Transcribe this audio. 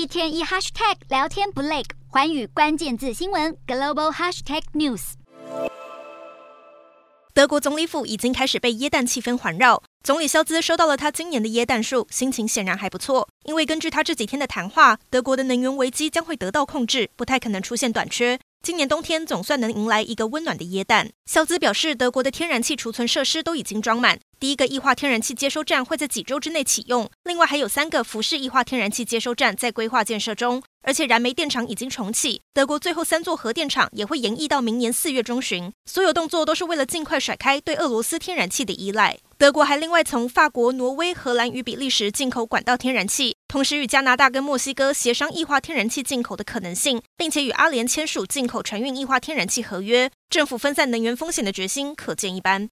一天一 hashtag 聊天不累，寰宇关键字新闻 global hashtag news。德国总理府已经开始被耶诞气氛环绕。总理肖兹收到了他今年的耶诞树，心情显然还不错。因为根据他这几天的谈话，德国的能源危机将会得到控制，不太可能出现短缺。今年冬天总算能迎来一个温暖的耶诞。肖兹表示，德国的天然气储存设施都已经装满，第一个液化天然气接收站会在几周之内启用，另外还有三个浮式液化天然气接收站在规划建设中，而且燃煤电厂已经重启。德国最后三座核电厂也会延役到明年四月中旬，所有动作都是为了尽快甩开对俄罗斯天然气的依赖。德国还另外从法国、挪威、荷兰与比利时进口管道天然气，同时与加拿大跟墨西哥协商液化天然气进口的可能性，并且与阿联签署进口船运液化天然气合约。政府分散能源风险的决心可见一斑。